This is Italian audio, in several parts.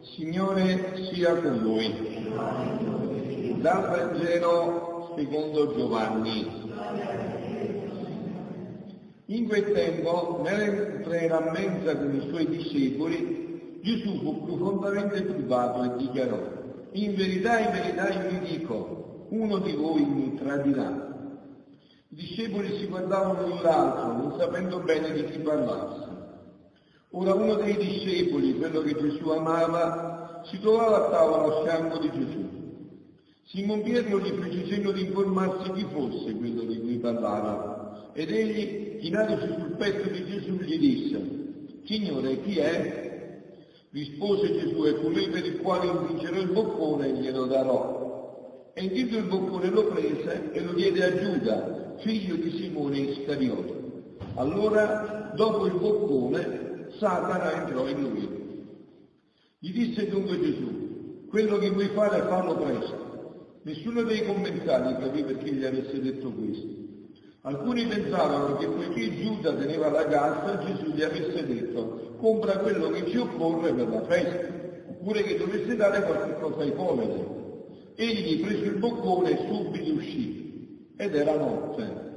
Signore sia con voi. Dal Vangelo secondo Giovanni. In quel tempo, mentre era a mezza con i suoi discepoli, Gesù fu profondamente turbato e dichiarò, in verità, in verità io vi dico, uno di voi mi tradirà. I discepoli si guardavano l'un l'altro, non sapendo bene di chi parlasse. Ora uno dei discepoli, quello che Gesù amava, si trovava a tavola a fianco di Gesù. Simon Pietro gli fece cenno di informarsi chi fosse quello di cui parlava, ed egli, chinatosi sul petto di Gesù, gli disse, Signore, chi è? Rispose Gesù, è colui per il quale invincerò il boccone e glielo darò. E intinto il boccone lo prese e lo diede a Giuda, figlio di Simone Iscariota. Allora, dopo il boccone, Satana entrò in lui. Gli disse dunque Gesù, quello che vuoi fare fallo presto. Nessuno dei commensali capì perché gli avesse detto questo. Alcuni pensavano che poiché Giuda teneva la cassa, Gesù gli avesse detto, compra quello che ci occorre per la festa, oppure che dovesse dare qualche cosa ai poveri. Egli prese il boccone e subito uscì, ed era notte.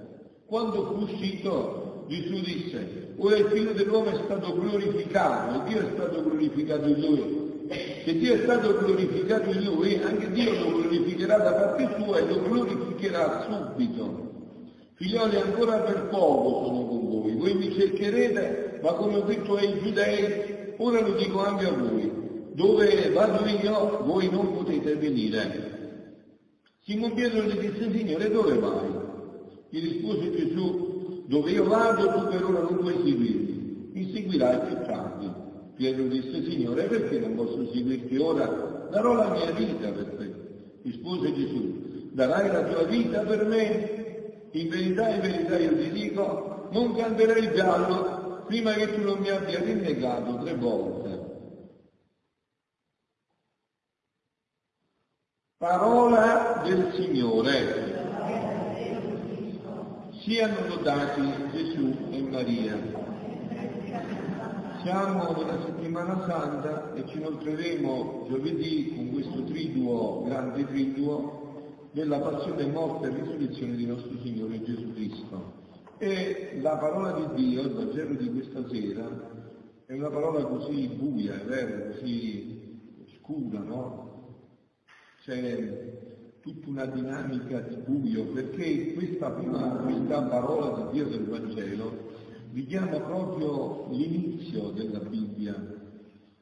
Quando fu uscito, Gesù disse, ora il figlio dell'uomo è stato glorificato, e Dio è stato glorificato in lui. Se Dio è stato glorificato in lui, anche Dio lo glorificherà da parte sua e lo glorificherà subito. Figlioli, ancora per poco sono con voi, voi mi cercherete, ma come ho detto ai giudei, ora lo dico anche a voi, dove vado io, voi non potete venire. Simon Pietro gli disse, Signore, dove vai? Gli rispose Gesù, dove io vado tu per ora non puoi seguirmi, mi seguirai più tardi. Pietro disse, Signore, perché non posso seguirti ora? Darò la mia vita per te. Rispose Gesù, darai la tua vita per me? In verità, in verità io ti dico, non canterai il giallo prima che tu non mi abbia rinnegato tre volte. Parola del Signore. Siano lodati Gesù e Maria. Siamo nella settimana santa e ci inoltreremo giovedì con questo triduo, grande triduo, della passione, morte e risurrezione di nostro Signore Gesù Cristo. E la parola di Dio, il Vangelo di questa sera, è una parola così buia, è vero, così scura, no? C'è tutta una dinamica di buio, perché questa prima, questa parola di Dio del Vangelo richiama proprio l'inizio della Bibbia,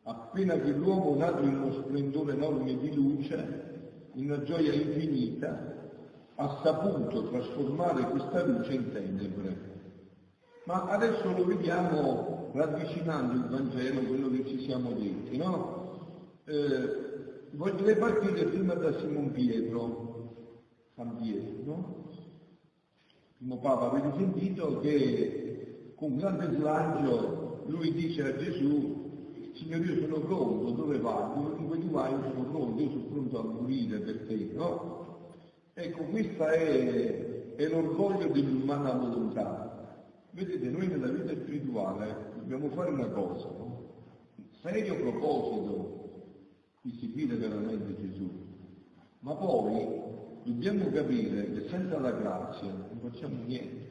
appena che l'uomo nato in uno splendore enorme di luce, in una gioia infinita, ha saputo trasformare questa luce in tenebre. Ma adesso lo vediamo ravvicinando il Vangelo, quello che ci siamo detti, no? Eh, voglio partire prima da Simon Pietro, San Pietro, no? Primo Papa, avete sentito che con grande slancio lui dice a Gesù, Signore io sono pronto, dove vai? Dove tu vai? Io sono pronto, io sono pronto a morire per te, no? Ecco, questo è, è l'orgoglio dell'umana volontà. Vedete, noi nella vita spirituale dobbiamo fare una cosa, no? Un serio proposito di seguire veramente Gesù. Ma poi dobbiamo capire che senza la grazia non facciamo niente,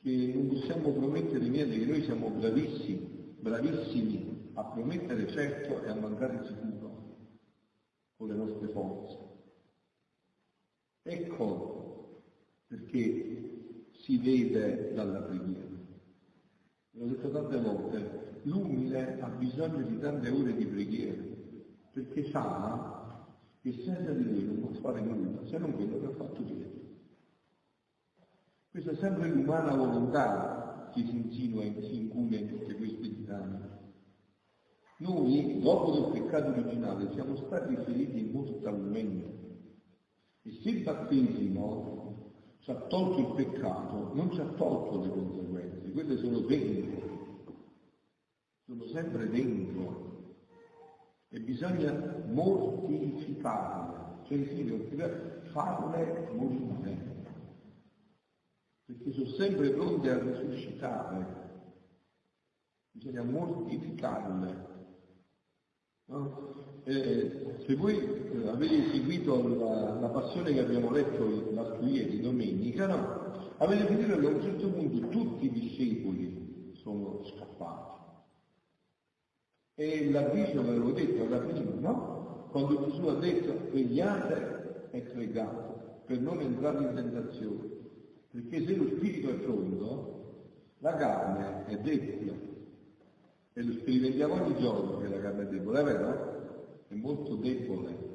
che non possiamo promettere niente, che noi siamo bravissimi, bravissimi a promettere certo e a mancare sicuro con le nostre forze. Ecco perché si vede dalla preghiera. L'ho detto tante volte, l'umile ha bisogno di tante ore di preghiera, perché sa che senza di lui non può fare nulla, se non quello che ha fatto dietro. Questa è sempre l'umana volontà che si insinua e si incune in tutte queste dinamiche. Noi, dopo del peccato originale, siamo stati feriti mortalmente. E se il battesimo ci ha tolto il peccato, non ci ha tolto le conseguenze, quelle sono dentro, sono sempre dentro e bisogna mortificarle, cioè sì, farle morire. perché sono sempre pronti a risuscitare. Bisogna mortificarle. No? Eh, se voi eh, avete seguito la, la, passione che abbiamo letto l'altro ieri, domenica, no? avete visto che a un certo punto tutti i discepoli sono scappati. E l'avviso ve l'avevo detto alla fine, no? Quando Gesù ha detto vegliate e pregate per non entrare in tentazione. Perché se lo spirito è pronto, la carne è debole. E lo sperimentiamo ogni giorno che la carne è debole, è vero? È molto debole.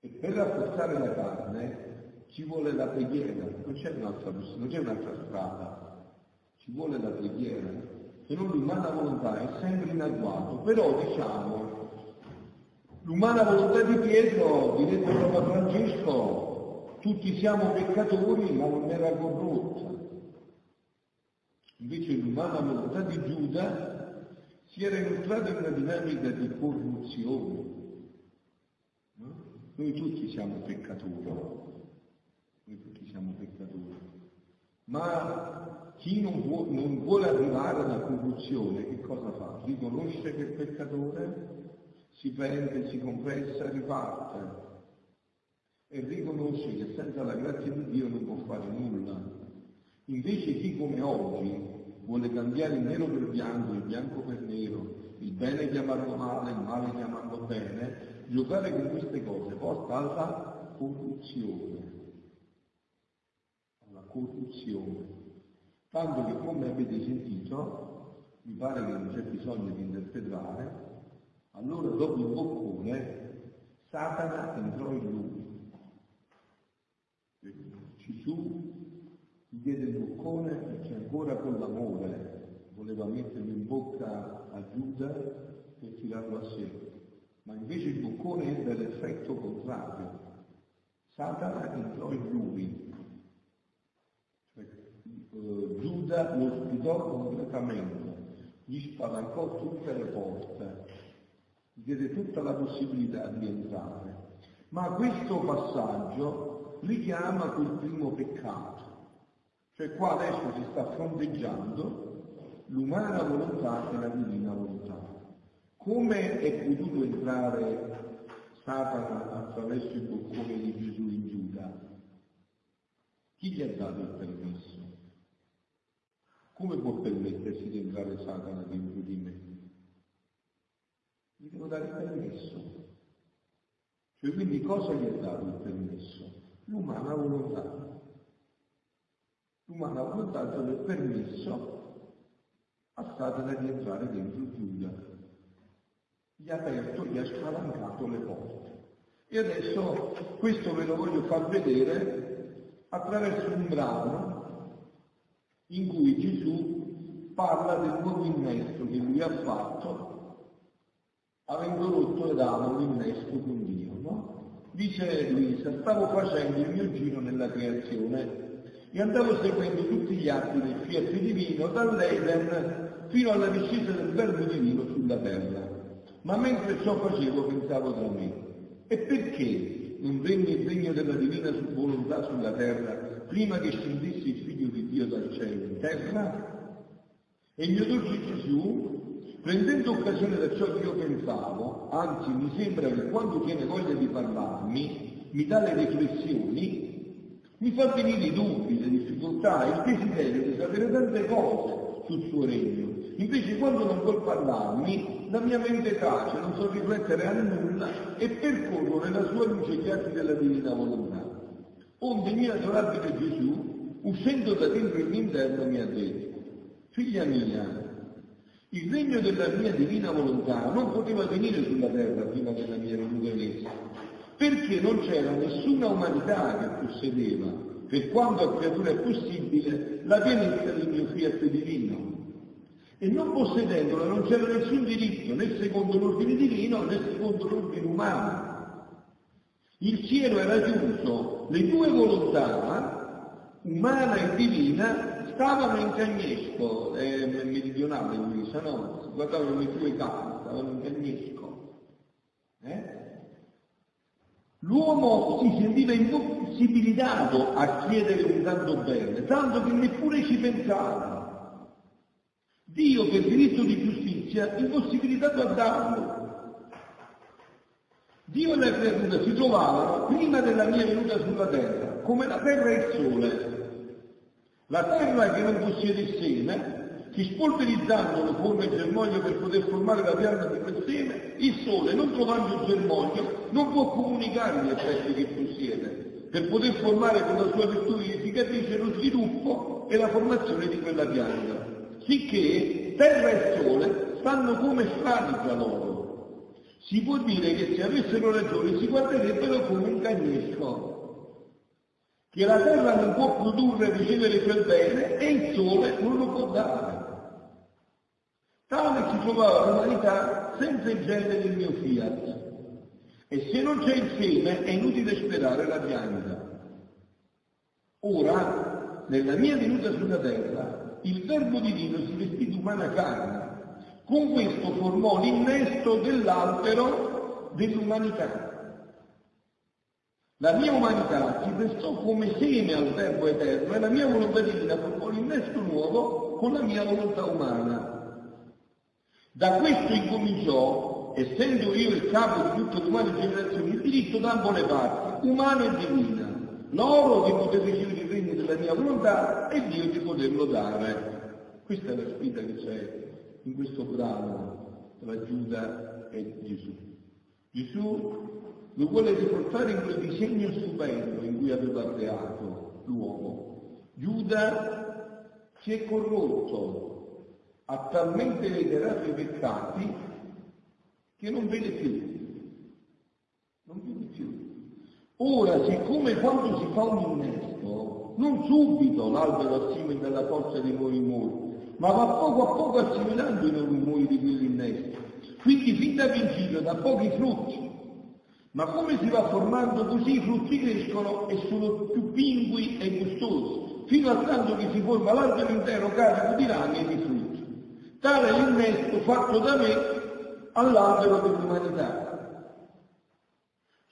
E per rafforzare la carne ci vuole la preghiera, non c'è un'altra, non c'è un'altra strada, ci vuole la preghiera se non l'umana volontà è sempre in agguato, però diciamo, l'umana volontà di Pietro, da Papa Francesco, tutti siamo peccatori ma non era corrotta. Invece l'umana volontà di Giuda si era inoltrata in una dinamica di corruzione. No? Noi tutti siamo peccatori, noi tutti siamo peccatori, ma chi non, vuole, non vuole arrivare alla corruzione, che cosa fa? Riconosce che è peccatore, si pente, si confessa, riparte e riconosce che senza la grazia di Dio non può fare nulla. Invece chi come oggi vuole cambiare il nero per bianco, il bianco per nero, il bene chiamarlo male, il male chiamarlo bene, giocare con queste cose porta alla corruzione. Alla corruzione. Tanto che come avete sentito, mi pare che non c'è bisogno di interpretare, allora dopo il boccone Satana entrò in lui. Gesù gli diede il boccone perché ancora con l'amore voleva metterlo in bocca a Giuda per tirarlo a sé. Ma invece il boccone ebbe l'effetto contrario. Satana entrò in lui eh, Giuda lo ospitò completamente, gli spalancò tutte le porte, gli diede tutta la possibilità di entrare. Ma questo passaggio richiama quel primo peccato, cioè qua adesso si sta fronteggiando l'umana volontà e la divina volontà. Come è potuto entrare Satana attraverso il boccone di Gesù in Giuda? Chi gli ha dato il permesso? Come può permettersi di entrare Satana dentro di me? Gli devo dare il permesso. Cioè quindi cosa gli ha dato il permesso? L'umana volontà. L'umana volontà dà il permesso a Satana di entrare dentro Giuda. Gli ha aperto, gli ha spalancato le porte. E adesso questo ve lo voglio far vedere attraverso un brano in cui Gesù parla del nuovo innesto che lui ha fatto avendo rotto Adamo l'innesto con Dio. No? Dice Luisa, stavo facendo il mio giro nella creazione e andavo seguendo tutti gli atti del fiat divino dall'Eden fino alla discesa del verbo divino sulla terra. Ma mentre ciò facevo pensavo tra me, e perché non venne il regno della divina volontà sulla terra prima che scendesse il figlio di Dio dal cielo in terra? E il mio dolce Gesù, prendendo occasione da ciò che io pensavo, anzi mi sembra che quando tiene voglia di parlarmi, mi dà le riflessioni, mi fa venire i dubbi, le difficoltà, il desiderio di sapere tante cose sul suo regno. Invece quando non vuol parlarmi, la mia mente tace, non so riflettere a nulla e percorro nella sua luce gli atti della divina volontà. Onde mio adorabile Gesù, uscendo da dentro l'interno, mi ha detto, figlia mia, il regno della mia divina volontà non poteva venire sulla terra prima della mia venuta messa, perché non c'era nessuna umanità che possedeva, per quanto a creatura è possibile, la pienezza del mio fiat divino. E non possedendola non c'era nessun diritto, né secondo l'ordine divino né secondo l'ordine umano. Il cielo era chiuso, le due volontà, umana e divina, stavano in cagnesco, eh, meridionale Luisa, no? Guardavano le due case, stavano in cagnesco. Eh? L'uomo si sentiva impossibilitato a chiedere un tanto bene, tanto che neppure ci pensava. Dio per diritto di giustizia impossibilitato a darlo. Dio e la creatura si trovavano prima della mia venuta sulla terra, come la terra e il sole. La terra che non possiede il seme che spolverizzandolo forma il germoglio per poter formare la pianta di quel seme, il sole, non trovando il germoglio, non può comunicare gli effetti che possiede, per poter formare con la sua virtù vivificatrice lo sviluppo e la formazione di quella pianta. Sicché terra e sole stanno come strani tra loro. Si può dire che se avessero ragione si guarderebbero come un cagnesco, che la terra non può produrre e ricevere quel bene e il sole non lo può dare. Trovava l'umanità senza il gene del mio fiat. E se non c'è il seme è inutile sperare la pianta. Ora, nella mia venuta sulla terra, il verbo divino si vestì di umana carne. Con questo formò l'innesto dell'albero dell'umanità. La mia umanità si prestò come seme al verbo eterno e la mia volontà divina formò l'innesto nuovo con la mia volontà umana. Da questo incominciò, essendo io il capo di tutte le umane generazioni, il diritto da ambo le parti, umana e divina, loro di poter ricevere il regno della mia volontà e Dio di poterlo dare. Questa è la sfida che c'è in questo brano tra Giuda e Gesù. Gesù lo vuole riportare in quel disegno stupendo in cui aveva creato l'uomo. Giuda si è corrotto, ha talmente reiterato i peccati che non vede più. Non vede più. Ora, siccome quando si fa un innesto, non subito l'albero assimila la forza dei rumori, ma va poco a poco assimilando i rumori di quell'innesto. Quindi fin da principio da pochi frutti. Ma come si va formando così i frutti crescono e sono più pingui e gustosi, fino a tanto che si forma l'albero intero carico di rami e di frutti. Tale è l'innesto fatto da me all'albero dell'umanità.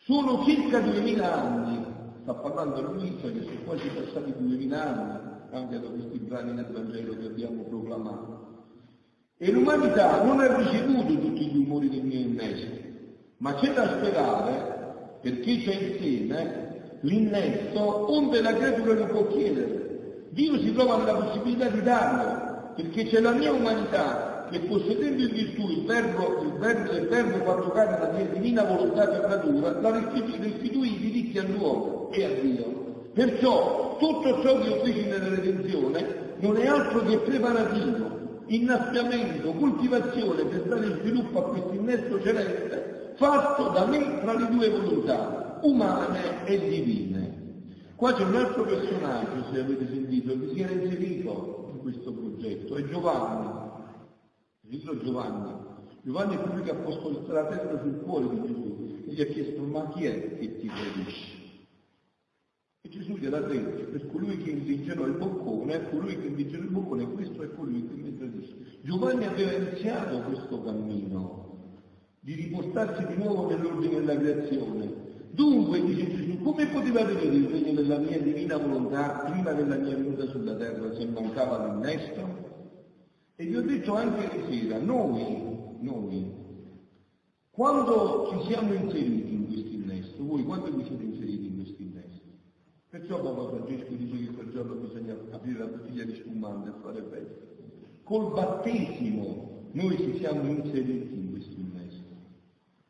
Sono circa duemila anni, sta parlando Luisa che sono quasi passati duemila anni anche da questi brani del Vangelo che abbiamo proclamato. E l'umanità non ha ricevuto tutti gli umori del mio innesto, ma c'è da sperare, perché c'è insieme, l'innesto onde la creatura lo può chiedere. Dio si trova nella possibilità di darlo, perché c'è la mia umanità che possedendo in virtù il verbo, il verbo del verbo quando cade la mia divina volontà di natura, la restituì i diritti all'uomo e a Dio. Perciò tutto ciò che io feci nella redenzione non è altro che preparativo, innaffiamento, coltivazione per dare sviluppo a questo innesto celeste fatto da me tra le due volontà, umane e divine. Qua c'è un altro personaggio, se avete sentito, che si era inserito questo progetto, è Giovanni, il libro Giovanni. Giovanni è quello che ha posto la testa sul cuore di Gesù e gli ha chiesto ma chi è che ti tradisce? E Gesù gliel'ha detto, per colui che invincerò il boccone, è colui che invincerò il boccone, questo è colui che mi tradisce. Giovanni aveva iniziato questo cammino di riportarsi di nuovo nell'ordine della creazione, Dunque, dice Gesù, come poteva venire il regno della mia divina volontà prima della mia venuta sulla terra se mancava l'innesto? E vi ho detto anche ieri sera, noi, noi, quando ci siamo inseriti in questo innesto, voi quando vi siete inseriti in questo innesto? Perciò Papa Francesco dice che quel giorno bisogna aprire la bottiglia di spumante e fare festa. Col battesimo noi ci siamo inseriti in questo innesto.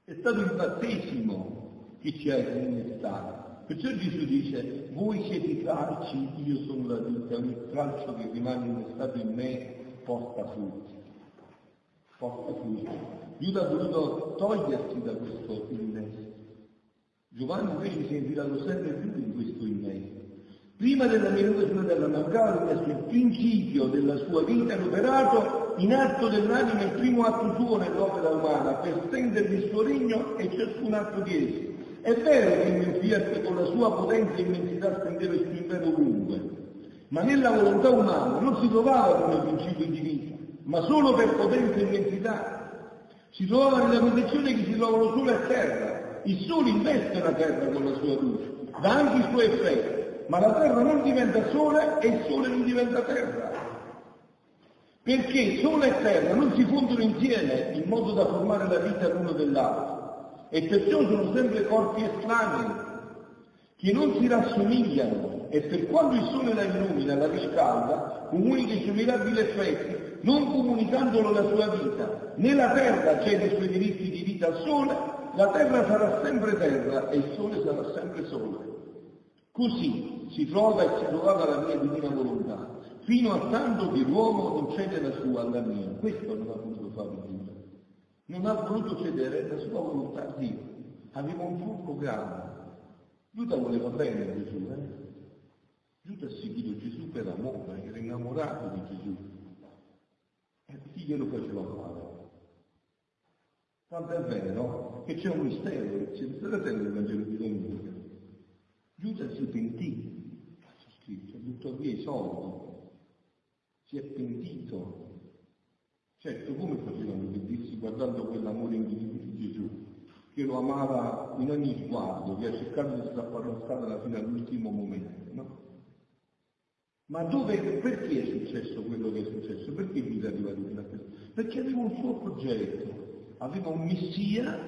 È stato il battesimo che ci ha innestato. Perciò Gesù dice, voi siete tralci, io sono la vita, ogni tralcio che rimane innestato in me porta frutti. Porta frutti. Giuda ha voluto togliersi da questo innesto. Giovanni invece si è infilato sempre più in questo innesto. Prima della sulla terra mancava il principio della sua vita l'operato in atto dell'anima il primo atto suo nell'opera umana per stendere il suo regno e ciascun atto di esso è vero che il Messia con la sua potenza e immensità stendeva il suo impero ovunque, ma nella volontà umana non si trovava come principio individuo, ma solo per potenza e immensità. Si trovava nella condizione che si trovano solo a terra, Il sole investe la terra con la sua luce, dà anche i suoi effetti, ma la terra non diventa sole e il sole non diventa terra. Perché sole e terra non si fondono insieme in modo da formare la vita l'uno dell'altro e perciò sono sempre corpi estranei che non si rassomigliano e per quando il sole la illumina, la riscalda, comunica i suoi mirabili effetti, non comunicandolo la sua vita. Né la terra cede i suoi diritti di vita al sole, la terra sarà sempre terra e il sole sarà sempre sole. Così si trova e si trovava la mia divina volontà, fino a tanto che l'uomo non cede la sua alla mia. Questo non ha voluto fare Giuda. Non ha voluto cedere la sua volontà a Dio. Aveva un trucco grande. Giuda voleva bene a Gesù, eh? Giuda ha seguito Gesù per amore, era innamorato di Gesù. E chi glielo faceva fare? Tanto è vero che c'è un mistero, c'è il fratello del Vangelo di Domenica. Giuda si pentì, c'è scritto, buttò via i soldi, si è pentito. Certo, come facevano a pentirsi guardando quell'amore infinito di Gesù, che lo amava in ogni sguardo, che ha cercato di strappare la strada fino all'ultimo momento, no? Ma dove, perché è successo quello che è successo? Perché Giuda è arrivato fino a questo? Perché aveva un suo progetto, aveva un messia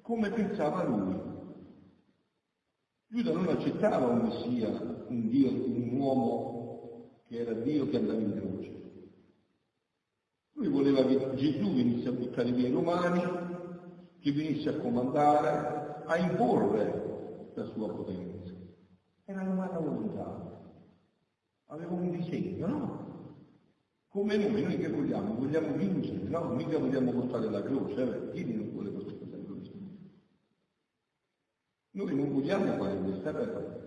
come pensava lui. Giuda non accettava un messia, un Dio, un uomo che era Dio che andava in croce. Lui voleva che Gesù venisse a buttare via i romani, che venisse a comandare, a imporre la sua potenza. Era l'umana volontà. Aveva un disegno, no? Come noi, noi che vogliamo? Vogliamo vincere, no? Mica vogliamo portare la croce, eh? Chi non vuole portare la croce? Noi non vogliamo fare questa cosa.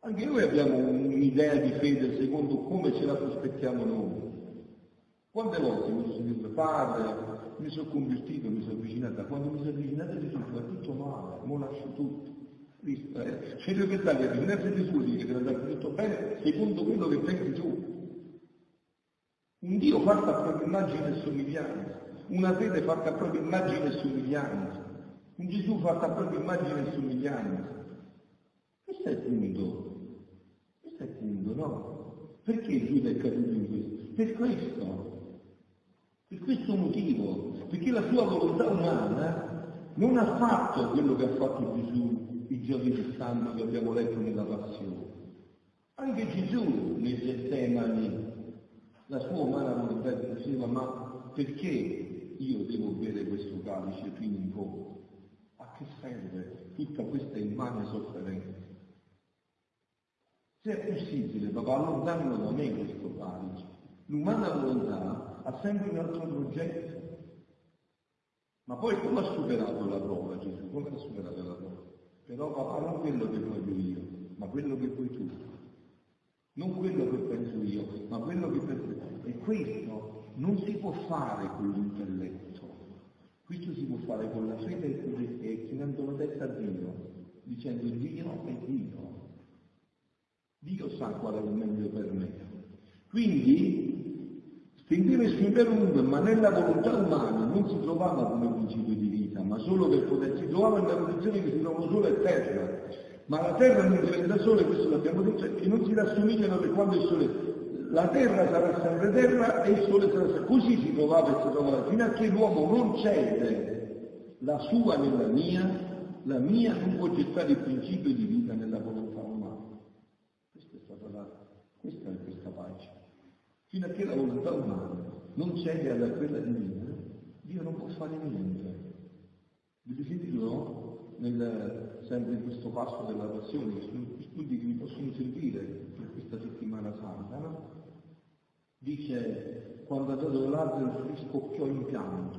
Anche noi abbiamo un'idea di fede secondo come ce la prospettiamo noi. Quante volte mi sono sentito padre, mi sono convertito, mi sono avvicinato, quando mi sono avvicinato a Gesù va tutto male, mo lascio tutto. Visto, eh? C'è da pensare che avvicinarsi a Gesù dice che andrà tutto bene secondo quello che pensi tu. Un Dio fatto a propria immagine e somiglianza, una fede fatta a propria immagine e somiglianza, un Gesù fatto a propria immagine e somiglianza. Questo è il punto questo è il punto, no? Perché Giuda è caduto in questo? Per questo. Per questo motivo. Perché la sua volontà umana non ha fatto quello che ha fatto Gesù i giorni di santo che abbiamo letto nella passione. Anche Gesù nei Getsemani la sua umana volontà diceva ma perché io devo bere questo calice fino in fondo? A che serve tutta questa immane sofferenza? Se è possibile, papà, allontanalo da me questo calice. L'umana volontà ha sempre un altro progetto. Ma poi come ha superato la prova Gesù? Come ha superato la prova? Però papà non quello che voglio io, ma quello che vuoi tu. Non quello che penso io, ma quello che penso tu. E questo non si può fare con l'intelletto. Questo si può fare con la fede e chinando la testa a Dio, dicendo Dio è Dio. Dio sa qual è il meglio per me. Quindi, stendere sul lungo, ma nella volontà umana non si trovava come principio di vita, ma solo per poter, si trovava nella condizione che si trovano solo e terra. Ma la terra non diventa sole, questo l'abbiamo detto, e non si rassomigliano per quando il sole la terra sarà sempre terra e il sole sarà sempre. Così si trovava e si trovava, fino a che l'uomo non cede la sua nella mia, la mia non può gettare il principio di vita nella volontà umana. Questa è questa pace. Fino a che la volontà umana non cede alla quella divina, Dio non può fare niente. Sentito no? Nel, sempre in questo passo della passione, sono studi che vi possono servire per questa settimana santa, no? Dice, quando dato Lazzaro scoppiò in pianto,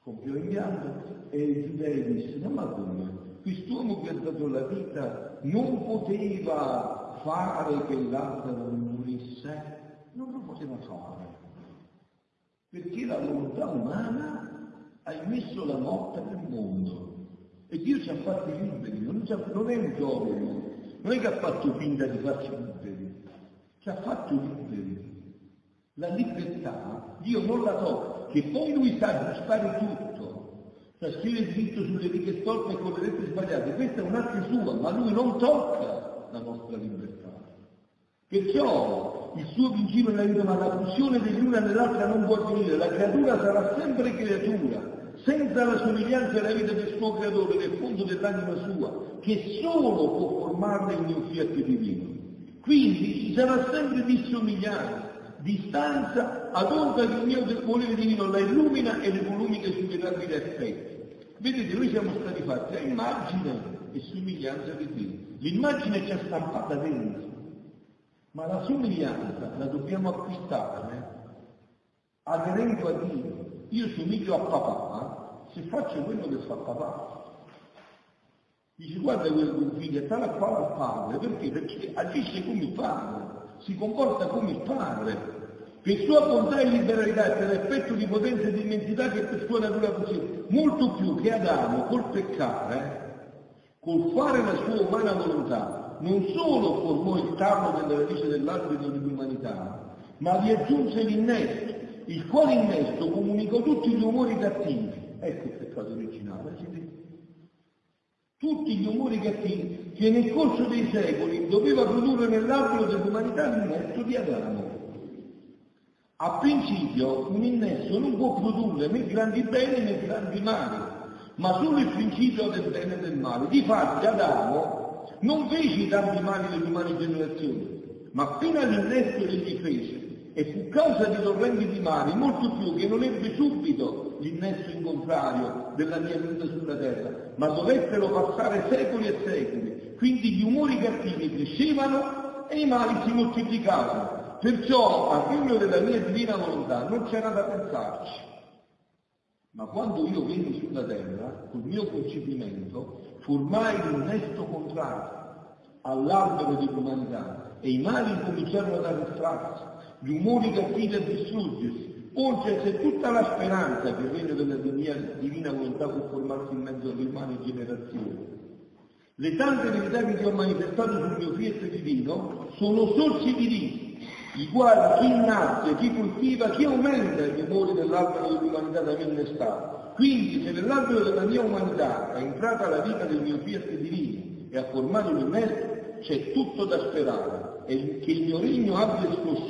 scoppiò in pianto e i giudei disse, no ma come? Quest'uomo che ha dato la vita non poteva fare che Lazzaro morisse? Non lo poteva fare, perché la volontà umana ha immesso la morte nel mondo. E Dio ci ha fatti liberi, non, non è un gioco, non è che ha fatto finta di farci liberi, ci ha fatto liberi. La libertà Dio non la tocca, che poi lui sa aggiustare tutto, trascrive dritto sulle righe storte e con le lettere sbagliate, questa è un'arte sua, ma lui non tocca la nostra libertà. Perciò il suo principio nella vita, ma la fusione dell'una nell'altra non può avvenire, la creatura sarà sempre creatura, senza la somiglianza della vita del suo creatore, nel fondo dell'anima sua, che solo può formarne mio fiat divino. Quindi ci sarà sempre dissomiglianza, distanza ad onta che il mio volere divino la illumina e le volumiche superabili effetti. Vedete, noi siamo stati fatti a immagine e somiglianza di Dio. L'immagine ci ha stampata dentro, ma la somiglianza la dobbiamo acquistare aderendo a Dio. Io somiglio a papà se faccio quello che fa papà. Dice guarda quel figlio è tale quale al padre, perché? Perché agisce come il padre, si comporta come il padre, per sua bontà e liberalità e per effetto di potenza e di immensità che per sua natura possiede, molto più che Adamo col peccare, col fare la sua umana volontà, non solo formò il tarlo della radice dell'albero dell'umanità, ma vi aggiunse l'innesto, il quale innesto comunicò tutti gli umori cattivi. Ecco il peccato originale, tutti gli umori cattivi che nel corso dei secoli doveva produrre nell'albero dell'umanità l'innesto di Adamo. A principio un innesto non può produrre né grandi beni né grandi mali, ma solo il principio del bene e del male. Difatti Adamo non fece i tanti mali delle umane generazioni, ma fino all'innesto egli fece, e fu causa di torrenti di mali, molto più che non ebbe subito l'innesto in contrario della mia vita sulla terra, ma dovettero passare secoli e secoli. Quindi gli umori cattivi crescevano e i mali si moltiplicavano. Perciò a figlio della mia divina volontà non c'era da pensarci. Ma quando io venni sulla terra, col mio concepimento, formai l'innesto contrario all'albero dell'umanità e i mali cominciarono ad arrestrarsi, gli umori cattivi a distruggersi, oltre a se tutta la speranza che il regno della mia divina volontà può formarsi in mezzo alle umane generazioni. Le tante verità che ti ho manifestato sul mio fiat divino sono sorsi di lì, i quali chi nasce, chi coltiva, chi aumenta i umori dell'albero dell'umanità da me innestato. Quindi se nell'albero della mia umanità è entrata la vita del mio fiat divino e ha formato l'universo, c'è tutto da sperare e che il mio regno abbia il suo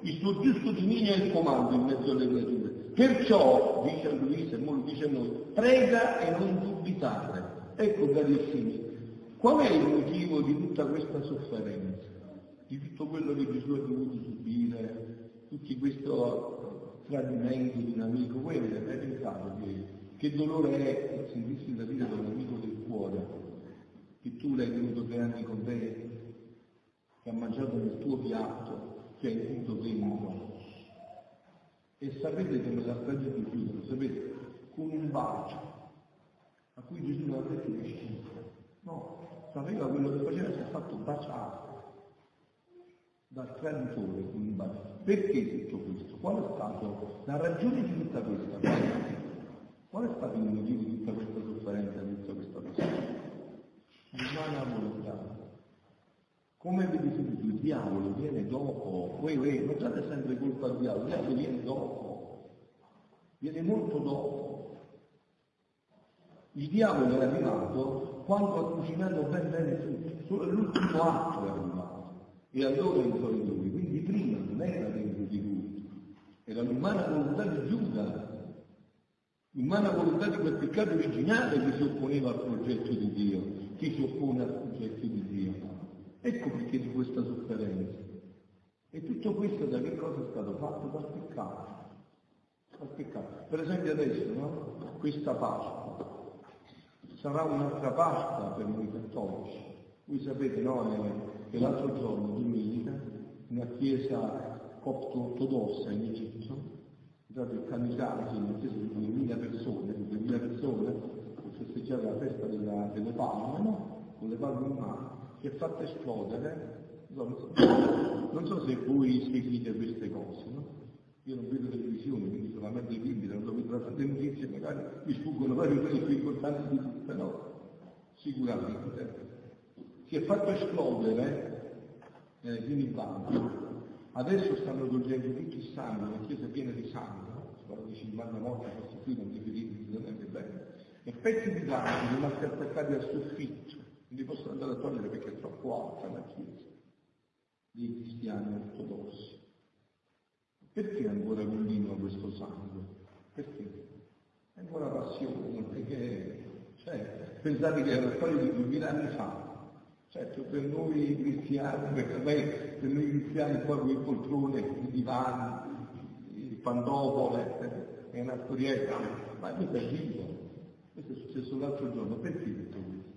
il suo giusto dominio e il comando in mezzo alle creature. Perciò, dice a Luisa e lo dice a noi, prega e non dubitare. Ecco, carissimi, qual è il motivo di tutta questa sofferenza? di tutto quello che Gesù ha dovuto subire, tutti questi tradimenti di un amico, avete mai pensato che, che dolore è sentirsi vita di un amico del cuore, che tu l'hai tenuto tre anni con te, che ha mangiato nel tuo piatto, che hai tenuto dentro. E sapete come la tragedia di chiude, sapete, con un bacio, a cui Gesù non ha detto che. No, sapeva quello che faceva, si è fatto baciare dal traditore quindi. Perché tutto questo? Qual è stata la ragione di tutta questa cosa? Qual è stato il motivo di tutta questa sofferenza, di tutta questa cosa? L'umana volontà. Come vedete tu, il diavolo viene dopo, voi, voi, non date sempre colpa al diavolo, il diavolo viene dopo, viene molto dopo. Il diavolo è arrivato quando ha cucinato ben bene tutto, solo l'ultimo atto è arrivato e allora entrò in lui, quindi prima non era dentro di lui, era l'umana volontà di Giuda, l'umana volontà di quel peccato originale che si opponeva al progetto di Dio, che si oppone al progetto di Dio. Ecco perché di questa sofferenza. E tutto questo da che cosa è stato fatto? Dal peccato. Dal peccato. Per esempio adesso, no? Questa Pasqua sarà un'altra Pasqua per noi cattolici. Voi sapete, no? che l'altro giorno, domenica, una chiesa copto-ortodossa in Egitto, dato il kamikaze in una chiesa di 2000 persone, di 2000 persone, per festeggiare la festa della, delle palme, no? con le palme in mano, si è fatta esplodere, non so, non so se voi seguite queste cose, no? Io non vedo televisione, quindi solamente i bimbi, non vedo le notizie, magari mi sfuggono proprio quelle più importanti di tutte, no? Sicuramente si è fatto esplodere eh, in banco. Adesso stanno togliendo tutto il sangue, la chiesa è piena di sangue, si parla di 50 morti, forse qui non dividiti sicuramente bene. e pezzi di rami rimasti attaccati al soffitto, non li possono andare a togliere perché è troppo alta la chiesa dei cristiani ortodossi. Perché ancora continua questo sangue? Perché? È ancora passione, perché cioè, pensate che era la storia di duemila anni fa. Certo, per noi cristiani, per, per noi cristiani con il poltrone, i divani, il pantofole, è una storietta, ma questo è vivo. Questo è successo l'altro giorno. Perché tutto questo?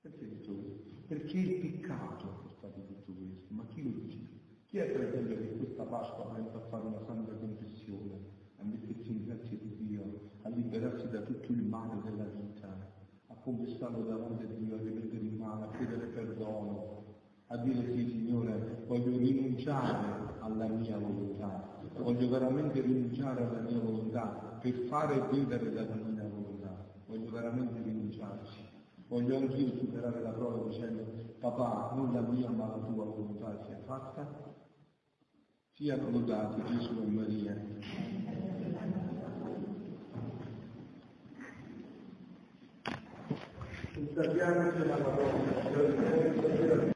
Perché tutto questo? Perché il peccato ha portato tutto questo. Ma chi lo dice? Chi è per esempio che questa Pasqua pensa a fare una santa confessione, a mettersi in grazia di Dio, a liberarsi da tutto il male della vita, a confessarlo davanti a Dio, a rimettere in mano, a chiedere perdono, a dire sì Signore, voglio rinunciare alla mia volontà, voglio veramente rinunciare alla mia volontà per fare vivere dalla mia volontà, voglio veramente rinunciarci. Voglio anch'io superare la prova dicendo, papà, non la mia ma la tua volontà sia fatta. Siano lodati Gesù e Maria. Sappiamo che la parola